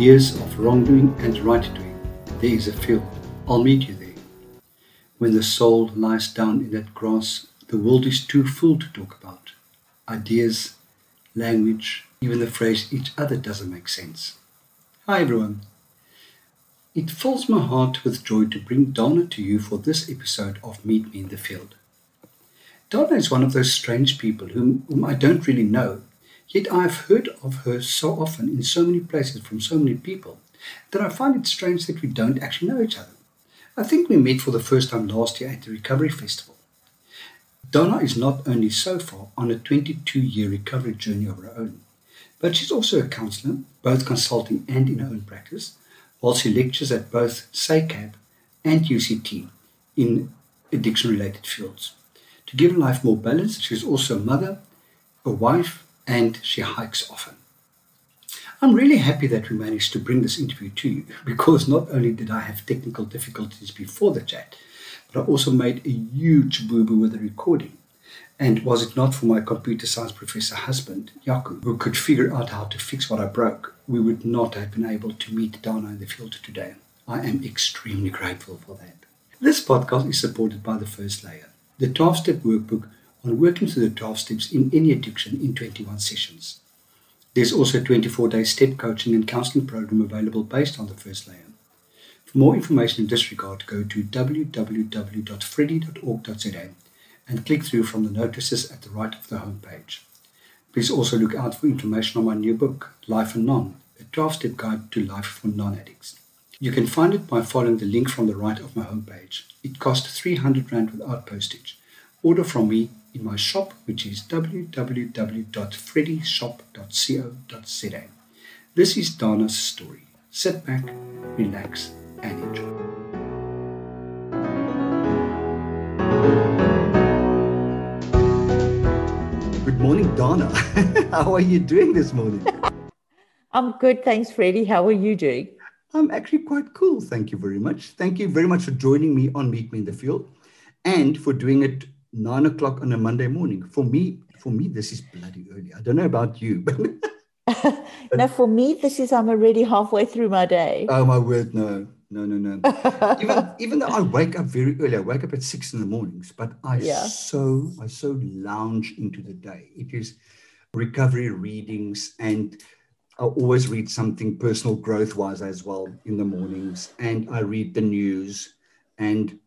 Ideas of wrongdoing and right doing, there is a field. I'll meet you there. When the soul lies down in that grass, the world is too full to talk about. Ideas, language, even the phrase each other doesn't make sense. Hi everyone. It fills my heart with joy to bring Donna to you for this episode of Meet Me in the Field. Donna is one of those strange people whom, whom I don't really know, yet I have heard of her so often in so many places from so many people that I find it strange that we don't actually know each other. I think we met for the first time last year at the Recovery Festival. Donna is not only so far on a 22 year recovery journey of her own, but she's also a counselor, both consulting and in her own practice, while she lectures at both SACAP and UCT in addiction related fields. To give her life more balance, she's also a mother, a wife, and she hikes often. I'm really happy that we managed to bring this interview to you because not only did I have technical difficulties before the chat, but I also made a huge boo boo with the recording. And was it not for my computer science professor husband, Yaku, who could figure out how to fix what I broke, we would not have been able to meet Dana in the field today. I am extremely grateful for that. This podcast is supported by the First Layer the 12 step workbook on working through the 12 steps in any addiction in 21 sessions. There's also a 24 day step coaching and counseling program available based on the first layer. For more information in this regard, go to www.freddie.org.za and click through from the notices at the right of the homepage. Please also look out for information on my new book, Life and Non, a 12 step guide to life for non addicts. You can find it by following the link from the right of my homepage. It costs 300 Rand without postage. Order from me in my shop, which is www.freddyshop.co.za. This is Dana's story. Sit back, relax, and enjoy. Good morning, Donna. How are you doing this morning? I'm good, thanks, Freddie. How are you doing? I'm actually quite cool. Thank you very much. Thank you very much for joining me on Meet Me in the Field and for doing it nine o'clock on a Monday morning. For me, for me, this is bloody early. I don't know about you, but no, for me, this is I'm already halfway through my day. Oh my word, no, no, no, no. even even though I wake up very early, I wake up at six in the mornings, but I yeah. so I so lounge into the day. It is recovery readings and I always read something personal growth wise as well in the mornings, and I read the news, and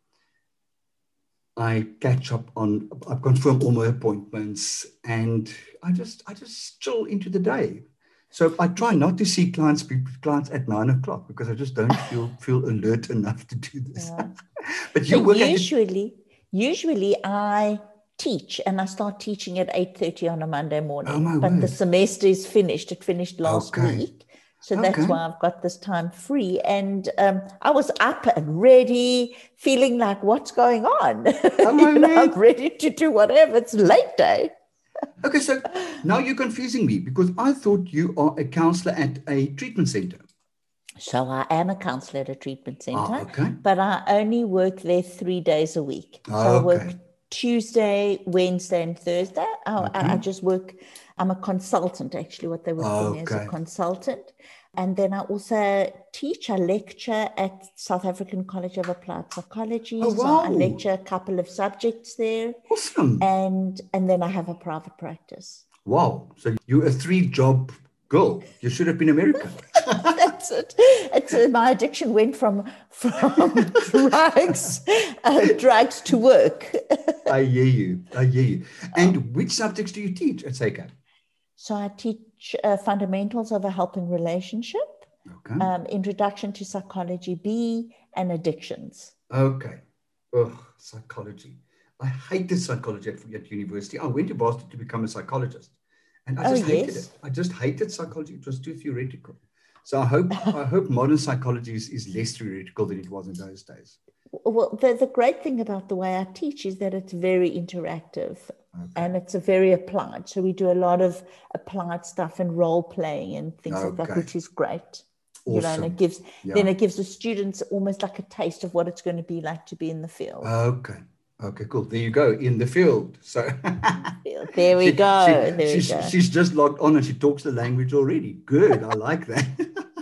I catch up on. I confirm all my appointments, and I just I just chill into the day. So I try not to see clients clients at nine o'clock because I just don't feel feel alert enough to do this. Yeah. but you work usually usually I teach and I start teaching at 8.30 on a Monday morning. Oh but word. the semester is finished. It finished last okay. week. So okay. that's why I've got this time free. And um, I was up and ready, feeling like, what's going on? Oh, know, I'm ready to do whatever. It's late day. okay, so now you're confusing me because I thought you are a counselor at a treatment center. So I am a counselor at a treatment center, oh, okay. but I only work there three days a week. So oh, okay. I work Tuesday, Wednesday, and Thursday. I, okay. I, I, just work. I'm a consultant, actually. What they would call okay. me as a consultant, and then I also teach. I lecture at South African College of Applied Psychology. Oh, wow. So I lecture a couple of subjects there. Awesome. And and then I have a private practice. Wow! So you're a three job girl. You should have been American. That's it. It's uh, my addiction went from from drugs, uh, drugs to work. I hear you. I hear you. And um, which subjects do you teach at SACAP? So I teach uh, fundamentals of a helping relationship, okay. um, introduction to psychology B, and addictions. Okay. Oh, psychology. I hated psychology at, at university. I went to Boston to become a psychologist. And I oh, just oh, hated yes. it. I just hated psychology. It was too theoretical. So I hope I hope modern psychology is, is less theoretical than it was in those days. Well, the, the great thing about the way I teach is that it's very interactive okay. and it's a very applied. So we do a lot of applied stuff and role playing and things okay. like that, which is great. Awesome. You know, and it gives yeah. then it gives the students almost like a taste of what it's going to be like to be in the field. Okay. Okay, cool. There you go in the field. So there we go. She, there she's, we go. she's just logged on and she talks the language already. Good. I like that.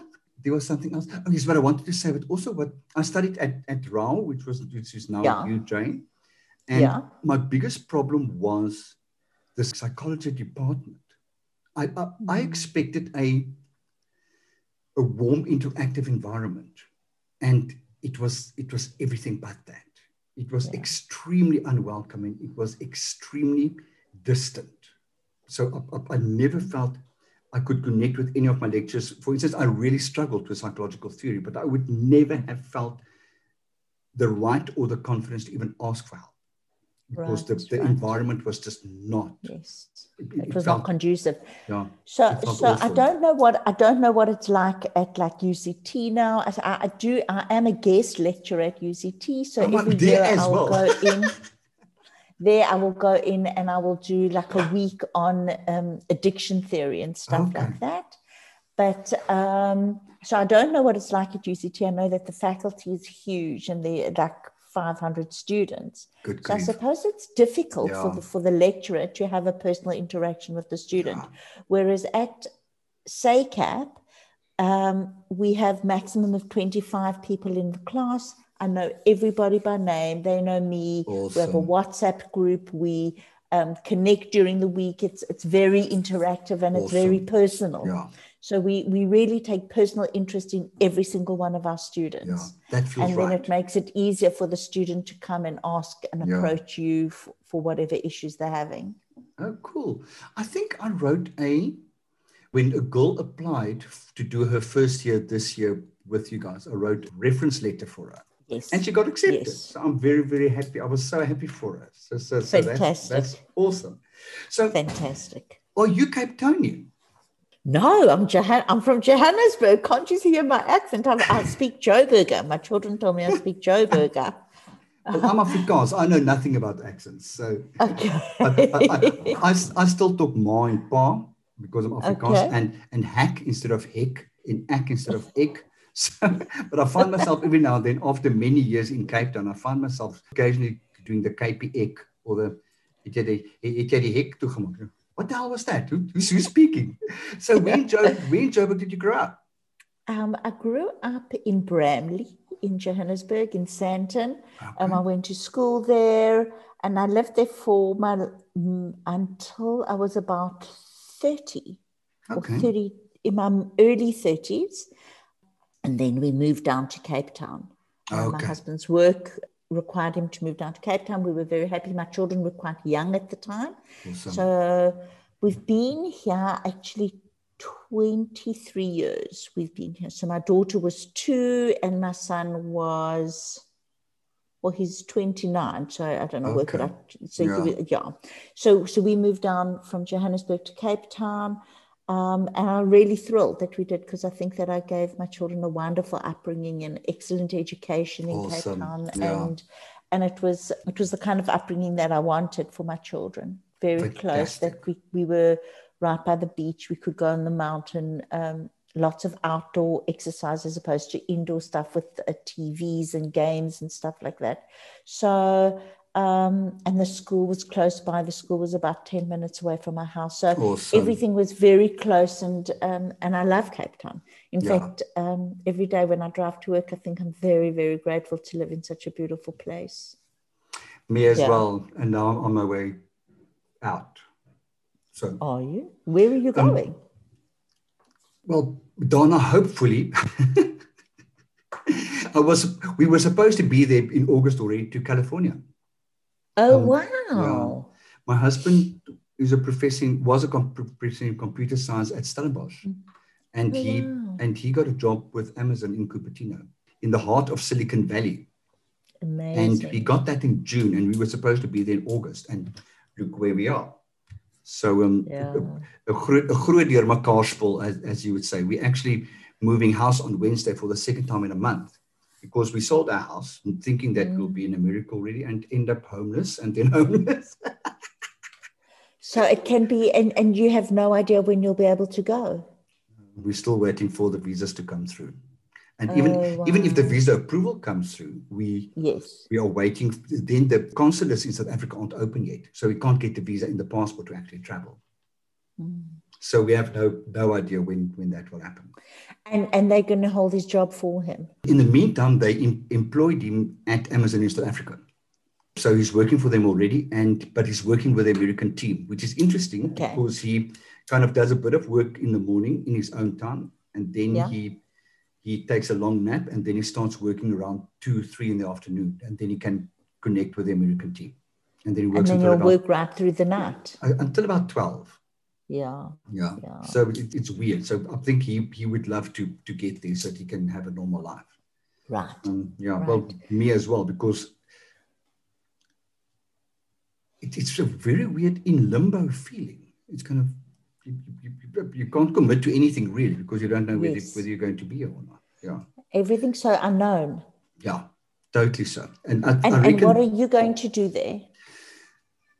there was something else. Oh, yes, what I wanted to say, but also what I studied at, at RAU, which was which is now yeah. Jane. And yeah. my biggest problem was the psychology department. I, I, mm-hmm. I expected a a warm, interactive environment, and it was it was everything but that. It was yeah. extremely unwelcoming. It was extremely distant. So I, I, I never felt I could connect with any of my lectures. For instance, I really struggled with psychological theory, but I would never have felt the right or the confidence to even ask for help because right, the, the right. environment was just not yes it, it was felt, not conducive yeah so so awful. i don't know what i don't know what it's like at like uct now i, I do i am a guest lecturer at uct so oh, every year i will well. go in there i will go in and i will do like a week on um, addiction theory and stuff okay. like that but um, so i don't know what it's like at uct i know that the faculty is huge and they're like 500 students. Good so I suppose it's difficult yeah. for, the, for the lecturer to have a personal interaction with the student. Yeah. Whereas at SACAP, um, we have maximum of 25 people in the class. I know everybody by name. They know me. Awesome. We have a WhatsApp group. We um, connect during the week. It's it's very interactive and awesome. it's very personal. Yeah. So we we really take personal interest in every single one of our students. Yeah, that feels And then right. it makes it easier for the student to come and ask and yeah. approach you for, for whatever issues they're having. Oh, cool. I think I wrote a when a girl applied to do her first year this year with you guys, I wrote a reference letter for her. Yes. And she got accepted. Yes. So I'm very, very happy. I was so happy for her. So, so, so Fantastic. That's, that's awesome. So fantastic. Are you Cape Townian? No, I'm I'm from Johannesburg. Can't you hear my accent? I, I speak Joburger. My children told me I speak Joburger. well, I'm Afrikaans. I know nothing about accents. So okay. I, I, I, I, still talk ma and pa because I'm Afrikaans okay. and, and hack instead of heck, in ack instead of ek. So, but I find myself every now and then, after many years in Cape Town, I find myself occasionally doing the Cape ek or the het jy die het jy die hek toegemaak? What the hell was that? Who, who's, who's speaking? So where in, jo- where in Joburg did you grow up? Um, I grew up in Bramley, in Johannesburg, in Sandton. Okay. Um, I went to school there, and I lived there for my mm, until I was about thirty, okay. or thirty in my early thirties, and then we moved down to Cape Town. Uh, okay. my husband's work required him to move down to Cape Town. We were very happy. My children were quite young at the time. Awesome. So we've been here actually 23 years. We've been here. So my daughter was two and my son was, well, he's 29. So I don't know, okay. work it out. So yeah. Yeah. So, so we moved down from Johannesburg to Cape Town. Um, and I'm really thrilled that we did because I think that I gave my children a wonderful upbringing and excellent education in awesome. Cape Town, yeah. and and it was it was the kind of upbringing that I wanted for my children. Very Fantastic. close. That we we were right by the beach. We could go on the mountain. Um, lots of outdoor exercise as opposed to indoor stuff with uh, TVs and games and stuff like that. So um, and the school was close by. The school was about 10 minutes away from my house. So awesome. everything was very close and um, and I love Cape Town. In yeah. fact, um, every day when I drive to work, I think I'm very, very grateful to live in such a beautiful place. Me as yeah. well. And now I'm on my way out. So are you? Where are you um, going? well, Donna, hopefully. I was we were supposed to be there in August already to California. Oh um, wow! Yeah. My husband is a professor was a professor in computer science at Stellenbosch, mm. and oh, he wow. and he got a job with Amazon in Cupertino, in the heart of Silicon Valley. Amazing. And he got that in June, and we were supposed to be there in August, and look where we are. So um, yeah. a, a, a groot as, as you would say. We're actually moving house on Wednesday for the second time in a month because we sold our house thinking that mm. we'll be in America really and end up homeless and then homeless. so it can be, and, and you have no idea when you'll be able to go. We're still waiting for the visas to come through. And oh, even wow. even if the visa approval comes through, we yes we are waiting. Then the consulates in South Africa aren't open yet, so we can't get the visa in the passport to actually travel. Mm. So we have no no idea when when that will happen. And and they're going to hold his job for him. In the meantime, they em- employed him at Amazon in South Africa. So he's working for them already, and but he's working with the American team, which is interesting okay. because he kind of does a bit of work in the morning in his own time, and then yeah. he he takes a long nap, and then he starts working around two, three in the afternoon, and then he can connect with the American team, and then he works and then about, work right through the night uh, until about twelve. Yeah. Yeah. yeah. So it, it's weird. So I think he he would love to to get there so that he can have a normal life. Right. Um, yeah. Right. Well, me as well because it, it's a very weird in limbo feeling. It's kind of you, you, you, you can't commit to anything really because you don't know whether, yes. whether you're going to be here or not. Yeah. Everything's so unknown. Yeah, totally so. And, I, and, I reckon, and what are you going to do there?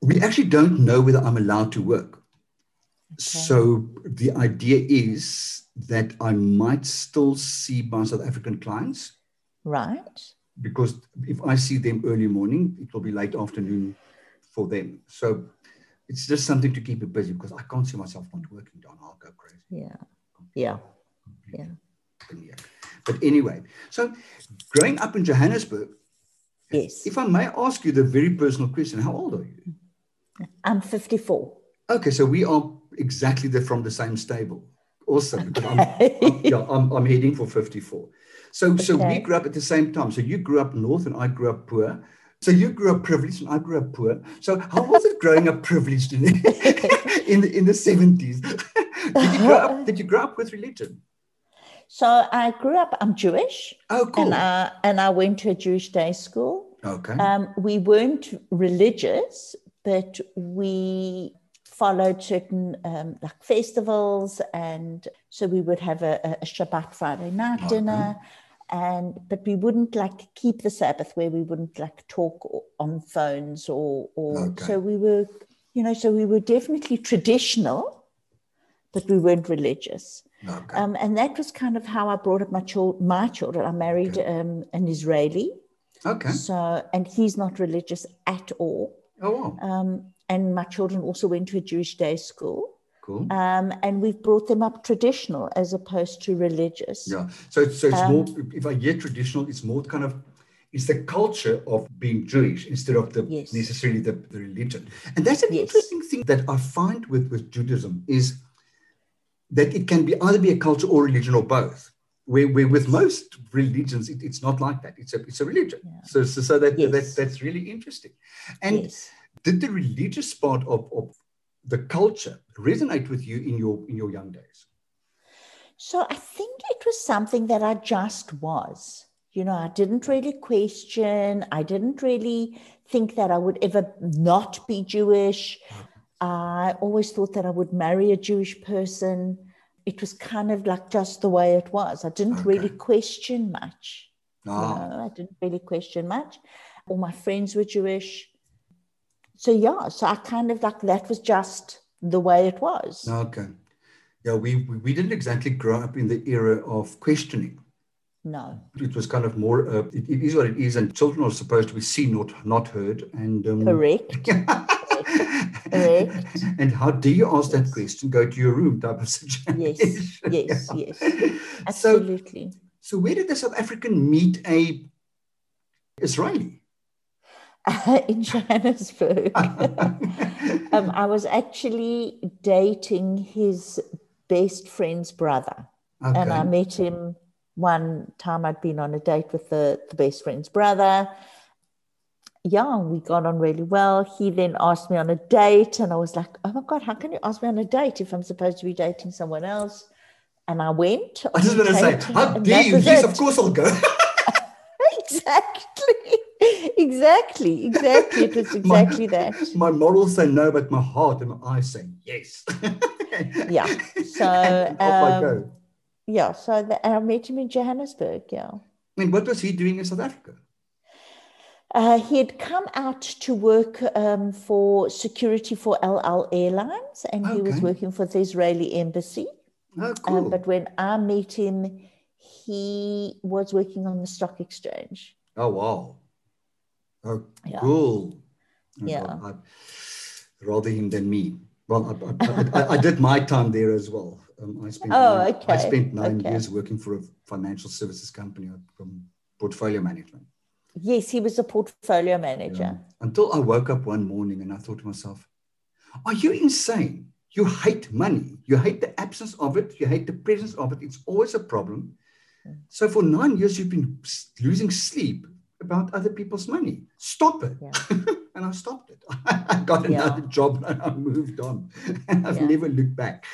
We actually don't know whether I'm allowed to work. So the idea is that I might still see my South African clients. Right. Because if I see them early morning, it will be late afternoon for them. So it's just something to keep me busy because I can't see myself not working down. I'll go crazy. Yeah. Yeah. Yeah. But anyway, so growing up in Johannesburg, yes. If I may ask you the very personal question, how old are you? I'm 54. Okay, so we are exactly the, from the same stable. Awesome. I'm, I'm, yeah, I'm, I'm heading for 54. So, okay. so we grew up at the same time. So you grew up north and I grew up poor. So you grew up privileged and I grew up poor. So how was it growing up privileged in, in the in the seventies? did you grow up? Did you grow up with religion? So I grew up. I'm Jewish. Oh, cool. And I, and I went to a Jewish day school. Okay. Um, we weren't religious, but we followed certain um, like festivals, and so we would have a, a Shabbat Friday night dinner and but we wouldn't like keep the sabbath where we wouldn't like talk on phones or or okay. so we were you know so we were definitely traditional but we weren't religious okay. um, and that was kind of how i brought up my, children my children i married okay. um, an israeli okay so and he's not religious at all oh wow. um, and my children also went to a jewish day school Cool. Um, and we've brought them up traditional as opposed to religious. Yeah. So, so it's um, more, if I hear traditional, it's more kind of, it's the culture of being Jewish instead of the yes. necessarily the, the religion. And that's an yes. interesting thing that I find with, with Judaism is that it can be either be a culture or religion or both. Where, where with most religions, it, it's not like that. It's a, it's a religion. Yeah. So, so, so that, yes. that, that's really interesting. And did the religious part of, of the culture resonate with you in your in your young days? So I think it was something that I just was. You know, I didn't really question. I didn't really think that I would ever not be Jewish. I always thought that I would marry a Jewish person. It was kind of like just the way it was. I didn't okay. really question much. Ah. You know, I didn't really question much. All my friends were Jewish so yeah, so I kind of like that was just the way it was. Okay. Yeah, we we didn't exactly grow up in the era of questioning. No. It was kind of more. Uh, it, it is what it is, and children are supposed to be seen, not not heard. And um, correct. correct. And how do you ask that question? Go to your room, type of situation. Yes. Yes. yeah. Yes. Absolutely. So, so where did the South African meet a Israeli? in Johannesburg. um, I was actually dating his best friend's brother. Okay. And I met him one time I'd been on a date with the, the best friend's brother. Yeah, we got on really well. He then asked me on a date, and I was like, oh my God, how can you ask me on a date if I'm supposed to be dating someone else? And I went. I just want to say, how dare you? Yes, of course I'll go. exactly exactly, exactly. It was exactly my, that. My morals say no, but my heart and my eyes say yes. yeah. So um, yeah. So the, I met him in Johannesburg. Yeah. And what was he doing in South Africa? Uh, he had come out to work um, for security for El Al Airlines, and okay. he was working for the Israeli embassy. Oh, cool. Um, but when I met him, he was working on the stock exchange. Oh wow! Oh, yeah. cool. Yeah. I'd rather him than me. Well, I, I, I, I did my time there as well. Um, I spent oh, nine, okay. I spent nine okay. years working for a financial services company from portfolio management. Yes, he was a portfolio manager. Yeah. Until I woke up one morning and I thought to myself, are you insane? You hate money. You hate the absence of it. You hate the presence of it. It's always a problem. Hmm. So for nine years, you've been losing sleep about other people's money. Stop it. Yeah. and I stopped it. I got another yeah. job and I moved on. And I've yeah. never looked back.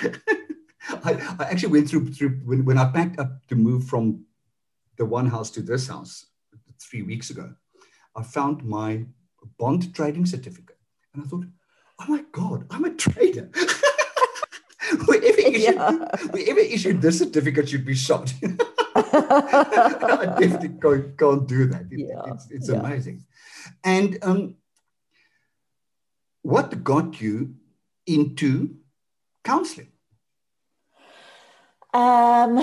I, I, actually went through, through when, when I packed up to move from the one house to this house three weeks ago. I found my bond trading certificate. And I thought, oh my God, I'm a trader. whoever, issued, whoever issued this certificate should be shot. I definitely can't, can't do that. It, yeah. It's, it's yeah. amazing. And um, what got you into counseling? Um,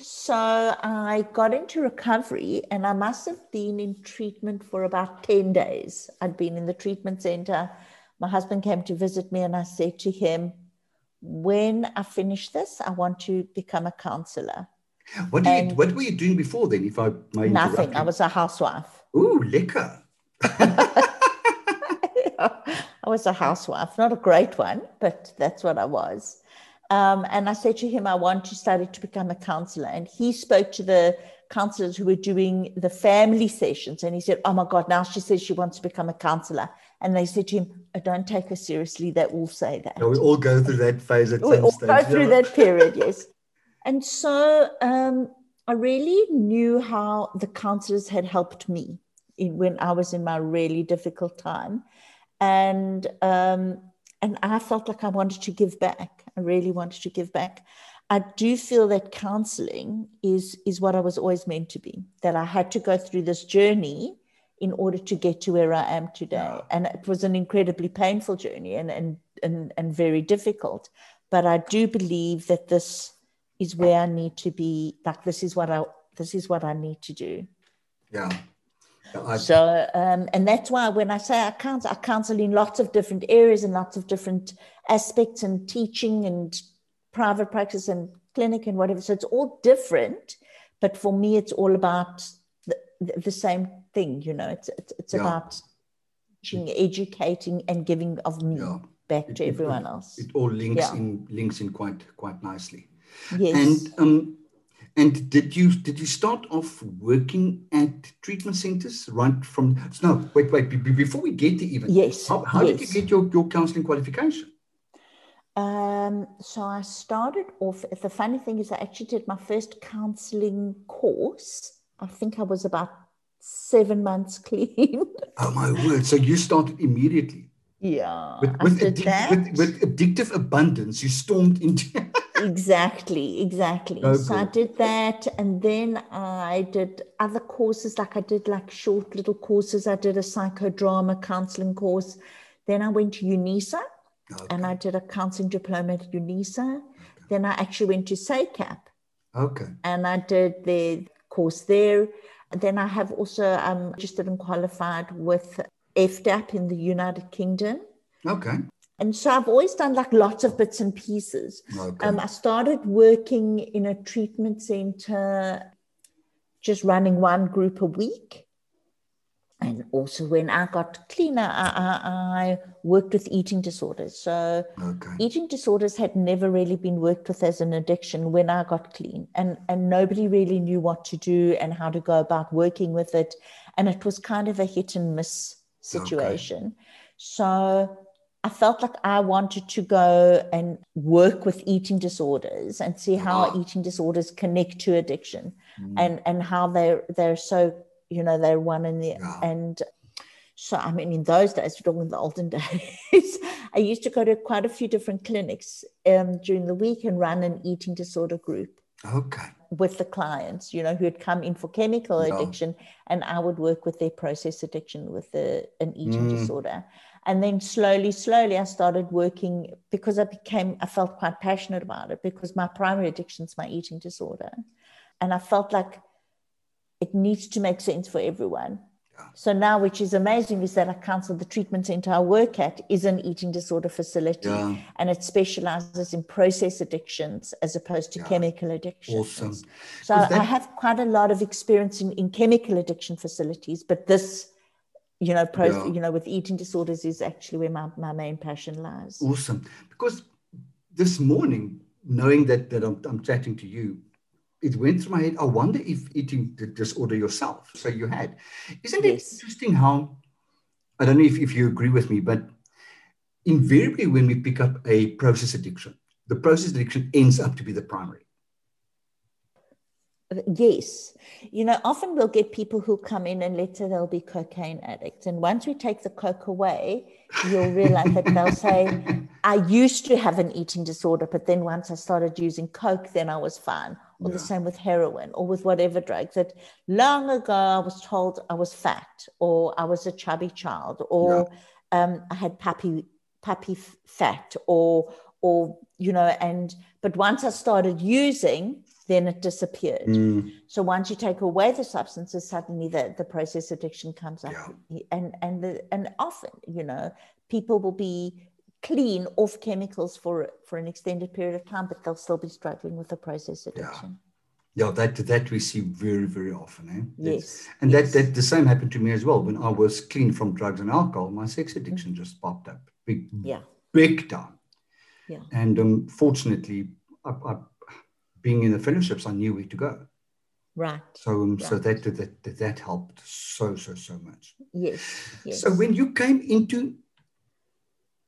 so I got into recovery and I must have been in treatment for about 10 days. I'd been in the treatment center. My husband came to visit me and I said to him, when I finish this, I want to become a counselor. What, did you, what were you doing before then? If I may nothing, I was a housewife. Ooh, liquor. I was a housewife, not a great one, but that's what I was. Um, and I said to him, I want to study to become a counselor. And he spoke to the counselors who were doing the family sessions. And he said, Oh my God, now she says she wants to become a counselor. And they said to him, oh, Don't take her seriously. They all say that. we all go through that phase at we some stage. Go through that period, yes. And so um, I really knew how the counselors had helped me in, when I was in my really difficult time. And um, and I felt like I wanted to give back. I really wanted to give back. I do feel that counseling is is what I was always meant to be. That I had to go through this journey in order to get to where I am today. Yeah. And it was an incredibly painful journey and and and, and very difficult. But I do believe that this is where I need to be. Like this is what I this is what I need to do. Yeah. I, so um, and that's why when I say I counsel, I counsel in lots of different areas and lots of different aspects and teaching and private practice and clinic and whatever. So it's all different, but for me, it's all about the, the same thing. You know, it's it's, it's yeah. about teaching, educating, and giving of me yeah. back it, to everyone it, else. It all links in links in quite quite nicely. Yes. And um, and did you did you start off working at treatment centers right from? No, wait, wait. Before we get to even yes, how, how yes. did you get your your counselling qualification? Um, so I started off. The funny thing is, I actually did my first counselling course. I think I was about seven months clean. oh my word! So you started immediately. Yeah, with, with, addic- with, with addictive abundance, you stormed into. exactly, exactly. Oh, so I did that, and then I did other courses. Like I did like short little courses. I did a psychodrama counseling course. Then I went to UNISA, okay. and I did a counseling diploma at UNISA. Okay. Then I actually went to SACAP. Okay. And I did the course there. And then I have also um, registered and qualified with FDAP in the United Kingdom. Okay. And so I've always done like lots of bits and pieces. Okay. Um, I started working in a treatment center, just running one group a week. And also, when I got cleaner, I, I, I worked with eating disorders. So, okay. eating disorders had never really been worked with as an addiction when I got clean, and and nobody really knew what to do and how to go about working with it, and it was kind of a hit and miss situation. Okay. So I felt like I wanted to go and work with eating disorders and see how oh. eating disorders connect to addiction mm. and and how they're they're so you know they're one in the yeah. and so I mean in those days we're talking the olden days I used to go to quite a few different clinics um, during the week and run an eating disorder group okay with the clients, you know, who had come in for chemical addiction, and I would work with their process addiction with the, an eating mm. disorder. And then slowly, slowly, I started working because I became, I felt quite passionate about it because my primary addiction is my eating disorder. And I felt like it needs to make sense for everyone. So now, which is amazing, is that I counsel the treatment center I work at is an eating disorder facility, yeah. and it specializes in process addictions as opposed to yeah. chemical addictions. Awesome. So that... I have quite a lot of experience in, in chemical addiction facilities, but this, you know, pro, yeah. you know, with eating disorders is actually where my, my main passion lies. Awesome. Because this morning, knowing that that I'm, I'm chatting to you, it went through my head. I wonder if eating the disorder yourself. So you had. Isn't yes. it interesting how, I don't know if, if you agree with me, but invariably when we pick up a process addiction, the process addiction ends up to be the primary. Yes. You know, often we'll get people who come in and later they'll be cocaine addicts. And once we take the coke away, you'll realize that they'll say, I used to have an eating disorder, but then once I started using coke, then I was fine or yeah. the same with heroin or with whatever drug that long ago I was told I was fat or I was a chubby child or yeah. um, I had puppy puppy fat or or you know and but once I started using then it disappeared. Mm. So once you take away the substances, suddenly the, the process addiction comes up, yeah. and and the, and often you know people will be clean off chemicals for for an extended period of time, but they'll still be struggling with the process addiction. Yeah. yeah, that that we see very very often. Eh? Yes, and yes. that that the same happened to me as well. When I was clean from drugs and alcohol, my sex mm. addiction mm-hmm. just popped up big, yeah, big time. Yeah, and um, fortunately, I, I, being in the fellowships, I knew where to go. Right. So, um, right. so that, that that that helped so so so much. Yes. yes. So when you came into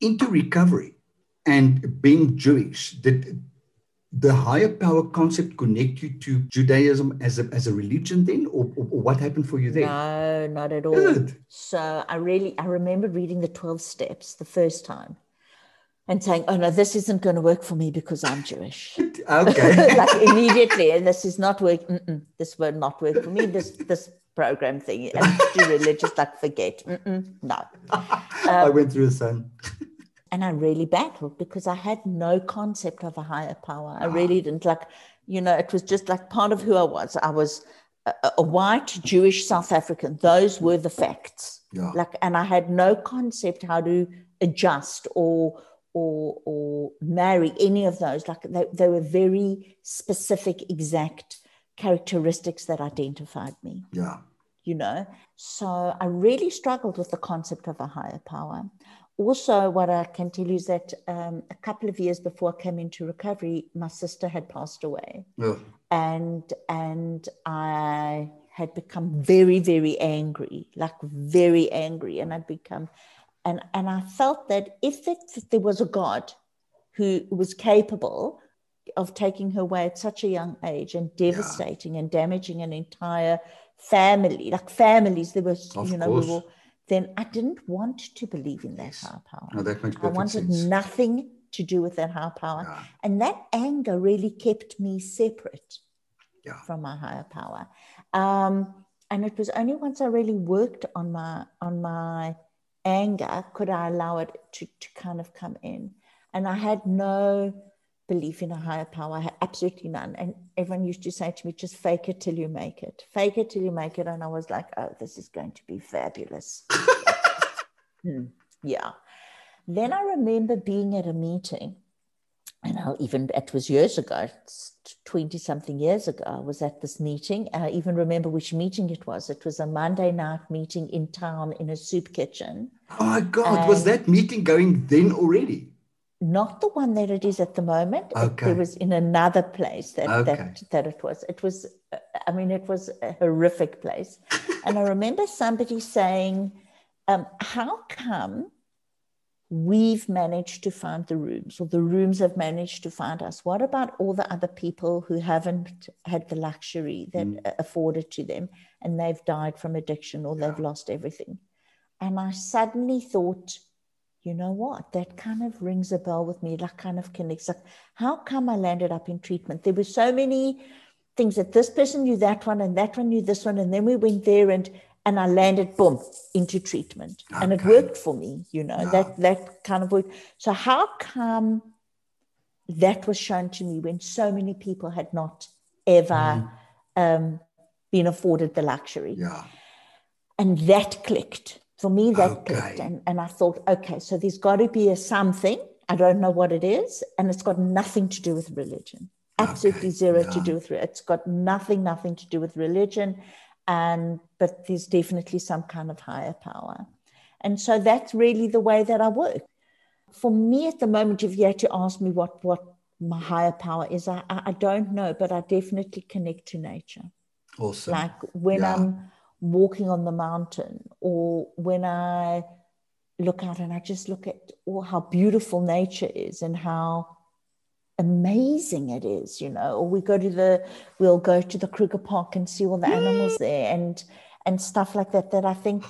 into recovery and being Jewish, did the higher power concept connect you to Judaism as a, as a religion then, or, or, or what happened for you there? No, not at all. So I really, I remember reading the 12 steps the first time and saying, oh no, this isn't going to work for me because I'm Jewish. okay. like immediately, and this is not work. this will not work for me. This, this program thing. And too religious, like forget. Mm-mm, no. Um, I went through the same and I really battled because I had no concept of a higher power. I really didn't like, you know, it was just like part of who I was. I was a, a white Jewish South African. Those were the facts. Yeah. Like, and I had no concept how to adjust or or or marry any of those. Like they, they were very specific, exact characteristics that identified me. Yeah. You know, so I really struggled with the concept of a higher power also, what I can tell you is that um, a couple of years before I came into recovery, my sister had passed away, and and I had become very very angry, like very angry, and I'd become, and and I felt that if, it, there was a God who was capable of taking her away at such a young age and devastating yeah. and damaging an entire family, like families, there was of you know course. we were then I didn't want to believe in that higher power. No, that I wanted sense. nothing to do with that higher power. Yeah. And that anger really kept me separate yeah. from my higher power. Um, and it was only once I really worked on my on my anger could I allow it to, to kind of come in. And I had no belief in a higher power. I had absolutely none. And everyone used to say to me, just fake it till you make it. Fake it till you make it. And I was like, oh, this is going to be fabulous. hmm. Yeah. Then I remember being at a meeting, and I even it was years ago, 20 something years ago, I was at this meeting. I even remember which meeting it was. It was a Monday night meeting in town in a soup kitchen. Oh my God, and was that meeting going then already? not the one that it is at the moment. Okay. It, was in another place that, okay. that that it was. It was, I mean, it was a horrific place. and I remember somebody saying, um, "How come we've managed to find the rooms, or the rooms have managed to find us? What about all the other people who haven't had the luxury that mm. afforded to them, and they've died from addiction, or yeah. they've lost everything?" And I suddenly thought you know what? That kind of rings a bell with me. That kind of connects. Like, how come I landed up in treatment? There were so many things that this person knew that one and that one knew this one, and then we went there and and I landed boom into treatment, okay. and it worked for me. You know yeah. that that kind of worked. So how come that was shown to me when so many people had not ever mm. um, been afforded the luxury? Yeah, and that clicked for me. That okay. clicked, and and I thought, okay, so there's got to be a something. I don't know what it is, and it's got nothing to do with religion absolutely okay. zero yeah. to do with it. It's got nothing, nothing to do with religion. And but there's definitely some kind of higher power. And so that's really the way that I work. For me at the moment, if you had to ask me what what my higher power is, I, I don't know, but I definitely connect to nature. Awesome. Like when yeah. I'm walking on the mountain or when I look out and I just look at oh, how beautiful nature is and how amazing it is, you know. Or we go to the, we'll go to the Kruger Park and see all the animals there and and stuff like that. That I think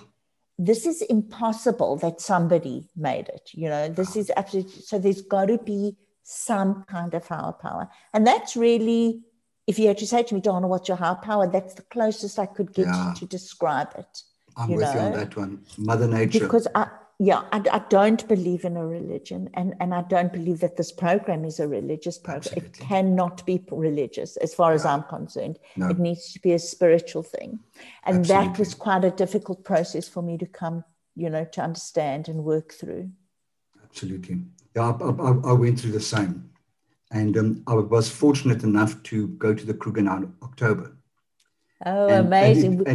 this is impossible that somebody made it. You know, this is absolutely so. There's got to be some kind of higher power, and that's really. If you had to say to me, Donna, what's your higher power? That's the closest I could get yeah. to describe it. I'm with know? you on that one. Mother Nature. Because I, yeah, I, I, don't believe in a religion, and, and I don't believe that this program is a religious program. Absolutely. It cannot be religious, as far as I'm concerned. No. It needs to be a spiritual thing, and Absolutely. that was quite a difficult process for me to come, you know, to understand and work through. Absolutely, yeah. I, I, I went through the same, and um, I was fortunate enough to go to the Kruger in October. Oh, and, amazing! And it,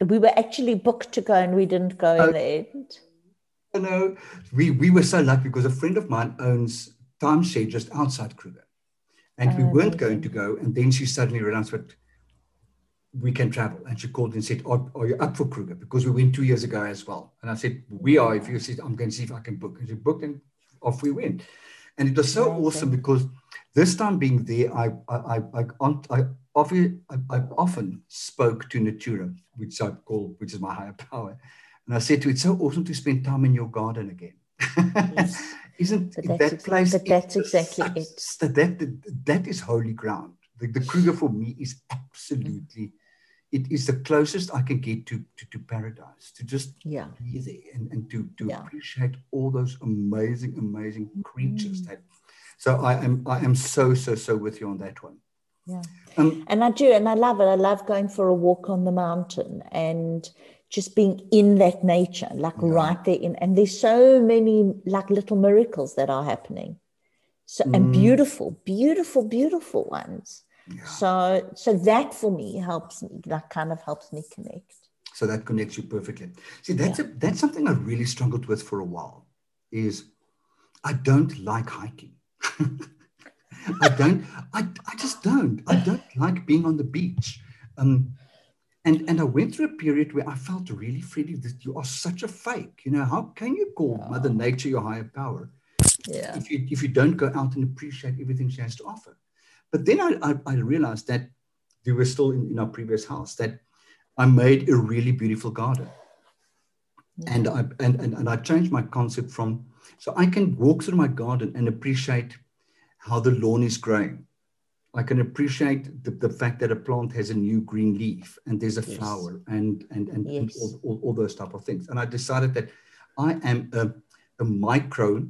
and, we were actually booked to go, and we didn't go in the end know, we, we were so lucky because a friend of mine owns timeshare just outside Kruger. And oh, we weren't going to go. And then she suddenly realized that we can travel. And she called and said, are, are, you up for Kruger? Because we went two years ago as well. And I said, We are. If you said, I'm going to see if I can book. And she booked and off we went. And it was so Amazing. awesome because this time being there, I I I, I, I, often, I, I often spoke to Natura, which I call, which is my higher power. And I said to it, it's so awesome to spend time in your garden again. Yes. Isn't that place? But that's exactly it. That, that, that is holy ground. The, the Kruger for me is absolutely, it is the closest I can get to, to, to paradise, to just yeah. be there and, and to, to yeah. appreciate all those amazing, amazing creatures mm. that. So I am, I am so, so, so with you on that one. Yeah. Um, and I do, and I love it. I love going for a walk on the mountain and just being in that nature, like yeah. right there in, and there's so many like little miracles that are happening. So mm. and beautiful, beautiful, beautiful ones. Yeah. So so that for me helps me, that kind of helps me connect. So that connects you perfectly. See, that's yeah. a that's something I really struggled with for a while. Is I don't like hiking. I don't. I, I just don't. I don't like being on the beach. Um, and, and I went through a period where I felt really, Freddie, that you are such a fake. You know, how can you call yeah. Mother Nature your higher power yeah. if, you, if you don't go out and appreciate everything she has to offer? But then I, I, I realized that we were still in, in our previous house, that I made a really beautiful garden. Yeah. And, I, and, and, and I changed my concept from, so I can walk through my garden and appreciate how the lawn is growing I can appreciate the, the fact that a plant has a new green leaf and there's a yes. flower and and and, yes. and all, all, all, those type of things. And I decided that I am a, a micro.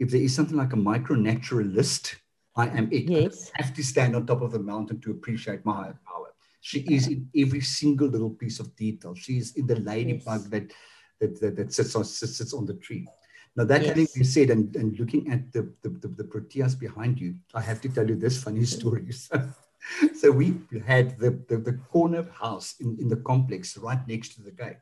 If there is something like a micro naturalist, I am it. Yes. I have to stand on top of the mountain to appreciate my higher power. She is in every single little piece of detail. She is in the ladybug yes. that, that, that that sits on sits, sits on the tree. Now, that yes. having been said, and, and looking at the, the, the, the, proteas behind you, I have to tell you this funny story. So, so we had the, the, the corner house in, in the complex right next to the gate.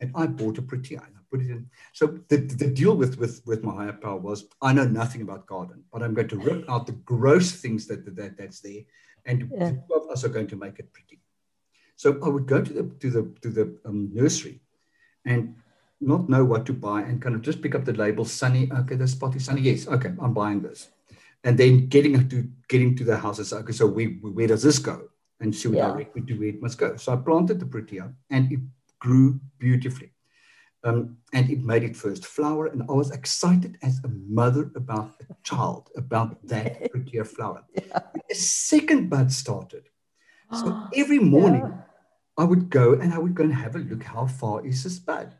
And I bought a protea and I put it in. So the, the deal with, with, with my higher power was I know nothing about garden, but I'm going to rip out the gross things that, that that's there. And yeah. the two of us are going to make it pretty. So I would go to the to the to the um, nursery, and not know what to buy and kind of just pick up the label sunny okay the spot is sunny. Yes okay i'm buying this. And then getting to getting to the houses okay so we, where does this go? And she would yeah. direct me to where it must go. So i planted the protea and it grew beautifully. Um, and it made its first flower and i was excited as a mother about a child about that protea flower. Yeah. the second bud started. So every morning yeah. I would go and I would go and have a look how far is this bud.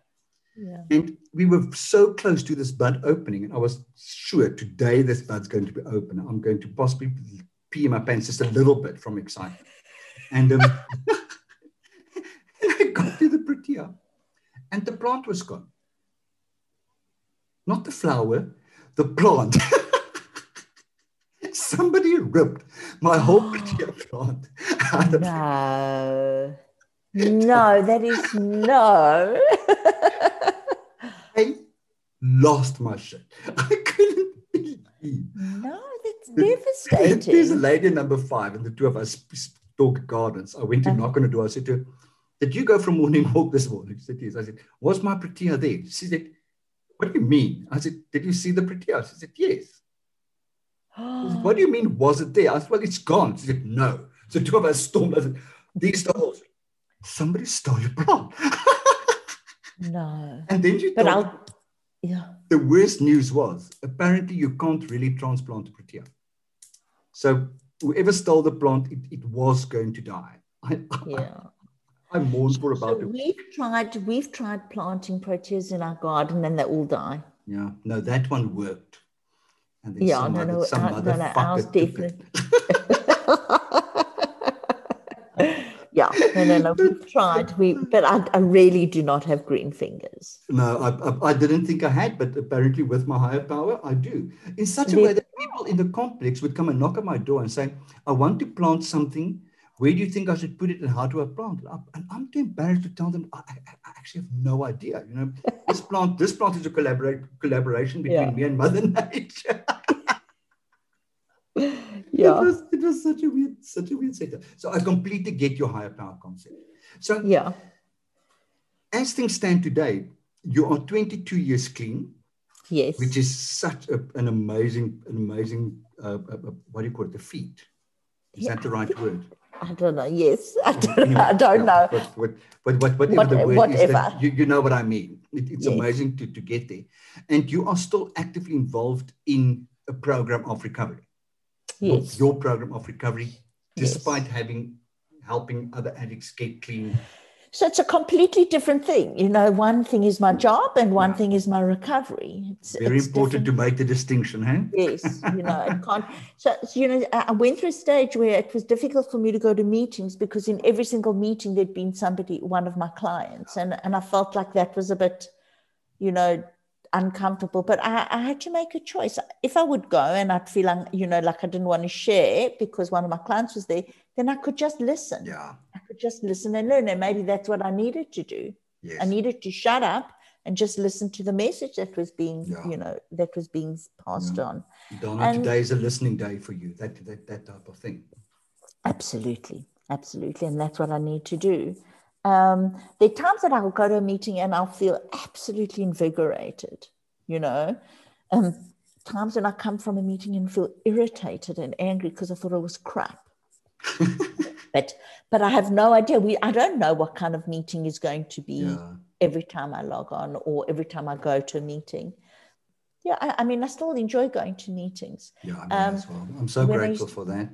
Yeah. And we were so close to this bud opening, and I was sure today this bud's going to be open. I'm going to possibly pee in my pants just a little bit from excitement. And, um, and I got to the protea, and the plant was gone. Not the flower, the plant. Somebody ripped my whole protea plant out of No. No, that is no. Lost my shit. I couldn't believe. No, that's devastating. There's a lady number five, and the two of us talk gardens. I went to uh-huh. knock on the door. I said to her, Did you go for a morning walk this morning? She said, Yes. I said, Was my protea there? She said, What do you mean? I said, Did you see the protea? She said, Yes. Said, what do you mean, was it there? I said, Well, it's gone. She said, No. So two of us stormed. I said, These holes somebody stole your plant. no. And then you But I'll yeah. The worst news was apparently you can't really transplant protea. So whoever stole the plant, it, it was going to die. I, yeah. I, am mournful about so it. We've tried we've tried planting proteas in our garden and they all die. Yeah. No, that one worked. And then yeah, some no, other, no, some no, no, ours definitely. yeah, no, no, no. We've tried. We, but I, I really do not have green fingers. No, I, I, I, didn't think I had, but apparently with my higher power, I do. In such a way that people in the complex would come and knock at my door and say, "I want to plant something. Where do you think I should put it, and how do I plant it?" And I'm too embarrassed to tell them. I, I, I actually have no idea. You know, this plant, this plant is a collaborate collaboration between yeah. me and Mother Nature. Yeah. It was, it was such a weird, such a weird setup. So I completely get your higher power concept. So yeah. As things stand today, you are 22 years clean. Yes. Which is such a, an amazing, an amazing, uh, uh, uh what do you call it, the feat? Is yeah, that the right word? I don't know. Yes, I don't, anyway, I don't know. But, but, but, but whatever what, the word whatever. is, you, you know what I mean. It, it's yes. amazing to, to get there. And you are still actively involved in a program of recovery yes. your program of recovery, despite yes. having helping other addicts get clean. So it's a completely different thing. You know, one thing is my job and one yeah. thing is my recovery. It's very it's important different. to make the distinction, huh? Yes, you know, it can't. So, you know, I went through a stage where it was difficult for me to go to meetings because in every single meeting there'd been somebody, one of my clients, and and I felt like that was a bit, you know, uncomfortable, but I, I, had to make a choice. If I would go and I'd feel, you know, like I didn't want to share because one of my clients was there, then I could just listen. Yeah. I could just listen and learn. And maybe that's what I needed to do. Yes. I needed to shut up and just listen to the message that was being, yeah. you know, that was being passed yeah. on. Donna, and today is a listening day for you, that, that, that type of thing. Absolutely. Absolutely. And that's what I need to do. Um, there are times that I'll go to a meeting and I'll feel absolutely invigorated, you know. Um, times when I come from a meeting and feel irritated and angry because I thought it was crap. but but I have no idea. We I don't know what kind of meeting is going to be yeah. every time I log on or every time I go to a meeting. Yeah, I, I mean, I still enjoy going to meetings. Yeah, I mean, um, as well. I'm so grateful for that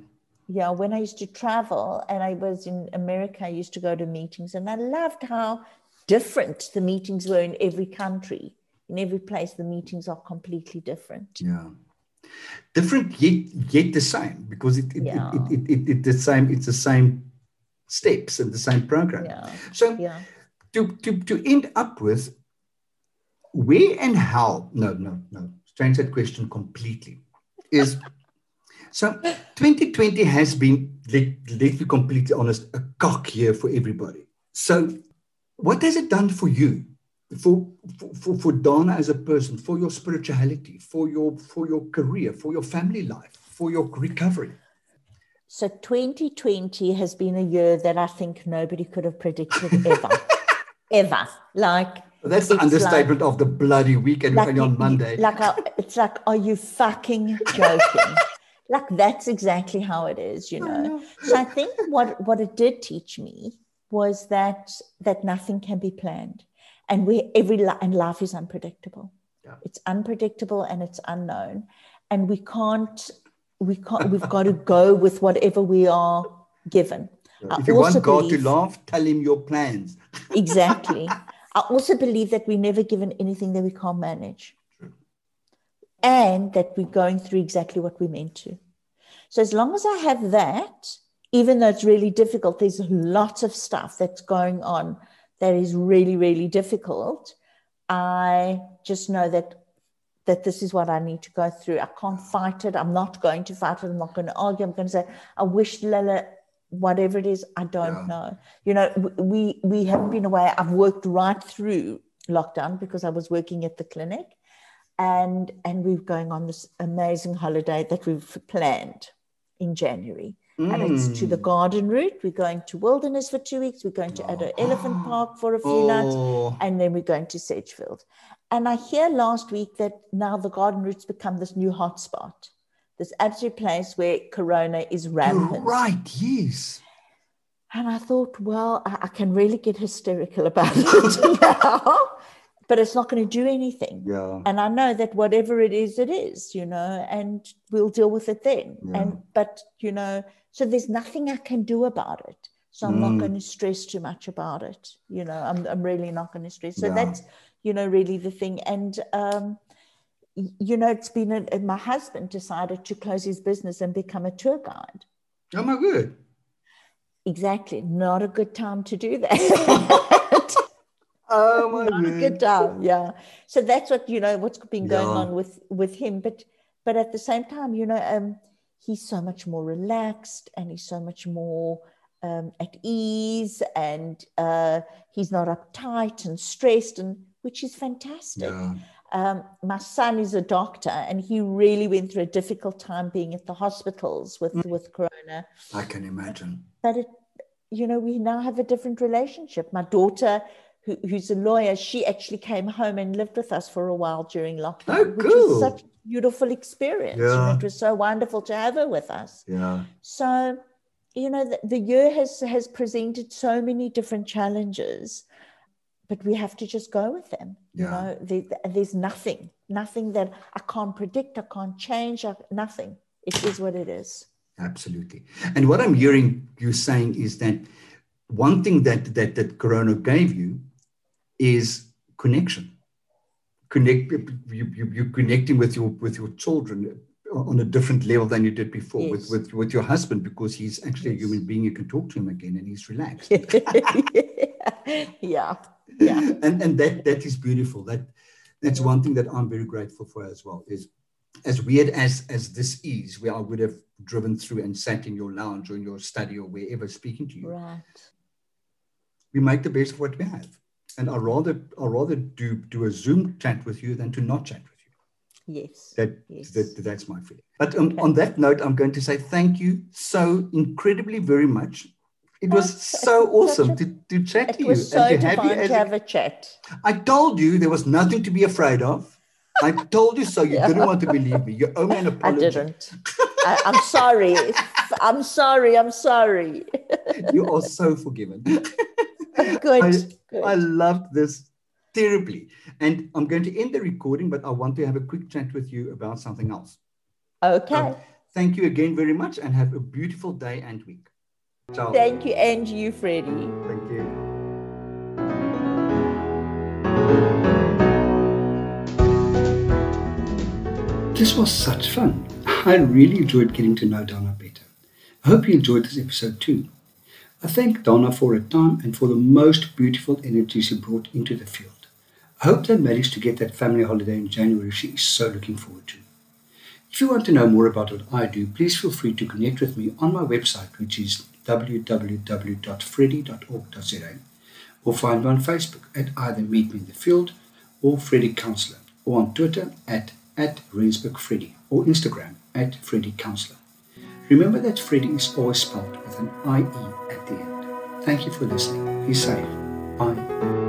yeah, when I used to travel and I was in America, I used to go to meetings and I loved how different the meetings were in every country. In every place, the meetings are completely different. Yeah. Different yet yet the same because it, it, yeah. it, it, it, it, the same it's the same steps and the same program. Yeah. So yeah. to, to to end up with where and how no no no change that question completely is so 2020 has been, let, let me be completely honest, a cock year for everybody. So what has it done for you? For, for, for Donna as a person, for your spirituality, for your for your career, for your family life, for your recovery. So 2020 has been a year that I think nobody could have predicted ever. ever. Like that's the understatement like, of the bloody weekend like, on Monday. Like, uh, it's like, are you fucking joking? like that's exactly how it is you know so i think what what it did teach me was that that nothing can be planned and we every and life is unpredictable yeah. it's unpredictable and it's unknown and we can't we can't we've got to go with whatever we are given If you want God believe, to laugh, tell him your plans. exactly. I also believe that we're never given anything that we can't manage. And that we're going through exactly what we're meant to. So as long as I have that, even though it's really difficult, there's lots of stuff that's going on that is really, really difficult. I just know that that this is what I need to go through. I can't fight it. I'm not going to fight it. I'm not going to argue. I'm going to say, I wish Lila, whatever it is, I don't yeah. know. You know, we we haven't been away. I've worked right through lockdown because I was working at the clinic, and and we're going on this amazing holiday that we've planned in January. Mm. And it's to the mm. garden route. We're going to wilderness for two weeks. We're going to Addo oh. Elephant Park for a few oh. nights, and then we're going to Sedgefield. And I hear last week that now the garden route's become this new hotspot, this absolute place where Corona is rampant. You're right, yes. And I thought, well, I, I can really get hysterical about it now but it's not going to do anything. Yeah. And I know that whatever it is, it is, you know, and we'll deal with it then. Yeah. And but you know, so there's nothing I can do about it. So I'm mm. not going to stress too much about it. You know, I'm I'm really not going to stress. So yeah. that's you know really the thing. And um, you know, it's been a, my husband decided to close his business and become a tour guide. Oh my good. Exactly. Not a good time to do that. oh my not a good time yeah. So that's what you know what's been going yeah. on with with him. But but at the same time you know um he's so much more relaxed and he's so much more um, at ease and uh, he's not uptight and stressed and which is fantastic. Yeah. um, my son is a doctor and he really went through a difficult time being at the hospitals with mm. with corona. I can imagine. But it you know we now have a different relationship. My daughter who, who's a lawyer, she actually came home and lived with us for a while during lockdown, oh, cool. which was such a beautiful experience. Yeah. It was so wonderful to have her with us. Yeah. So, you know, the, the year has has presented so many different challenges, but we have to just go with them. Yeah. You know, there, there's nothing, nothing that I can't predict, I can't change, I, nothing. It is what it is. Absolutely. And what I'm hearing you saying is that one thing that that that Corona gave you is connection. Connect you, you you're connecting with your with your children on a different level than you did before yes. with, with with your husband because he's actually yes. a human being. You can talk to him again and he's relaxed. yeah. Yeah. And and that that is beautiful. That that's one thing that I'm very grateful for as well. Is as weird as as this is, where I would have driven through and sat in your lounge or in your study or wherever speaking to you. Right. We make the best of what we have and I'd rather I'd rather do do a Zoom chat with you than to not chat with you. Yes. That, yes. that that's my feeling. But um, okay. on that note, I'm going to say thank you so incredibly very much. It was so awesome a, to, to chat to you. So and to, have, you to have a chat. I told you there was nothing to be afraid of. I told you so. You yeah. didn't want to believe me. You owe me an apology. I didn't. I, am sorry. I'm sorry. I'm sorry. you are so forgiven. Good. I, Good. I loved this terribly. And I'm going to end the recording, but I want to have a quick chat with you about something else. Okay. So thank you again very much and have a beautiful day and week. Ciao. Thank you, and you, Freddie. Thank you. This was such fun. I really enjoyed getting to know Donna better. I hope you enjoyed this episode too. I thank Donna for her time and for the most beautiful energy she brought into the field. I hope they managed to get that family holiday in January she is so looking forward to. If you want to know more about what I do, please feel free to connect with me on my website, which is www.freddie.org.za, or find me on Facebook at either Meet Me in the Field or Freddie Counselor, or on Twitter at, at Rensburg Freddie, or Instagram at Freddie Counselor. Remember that Freddie is always spelled with an IE at the end. Thank you for listening. Be safe. Bye.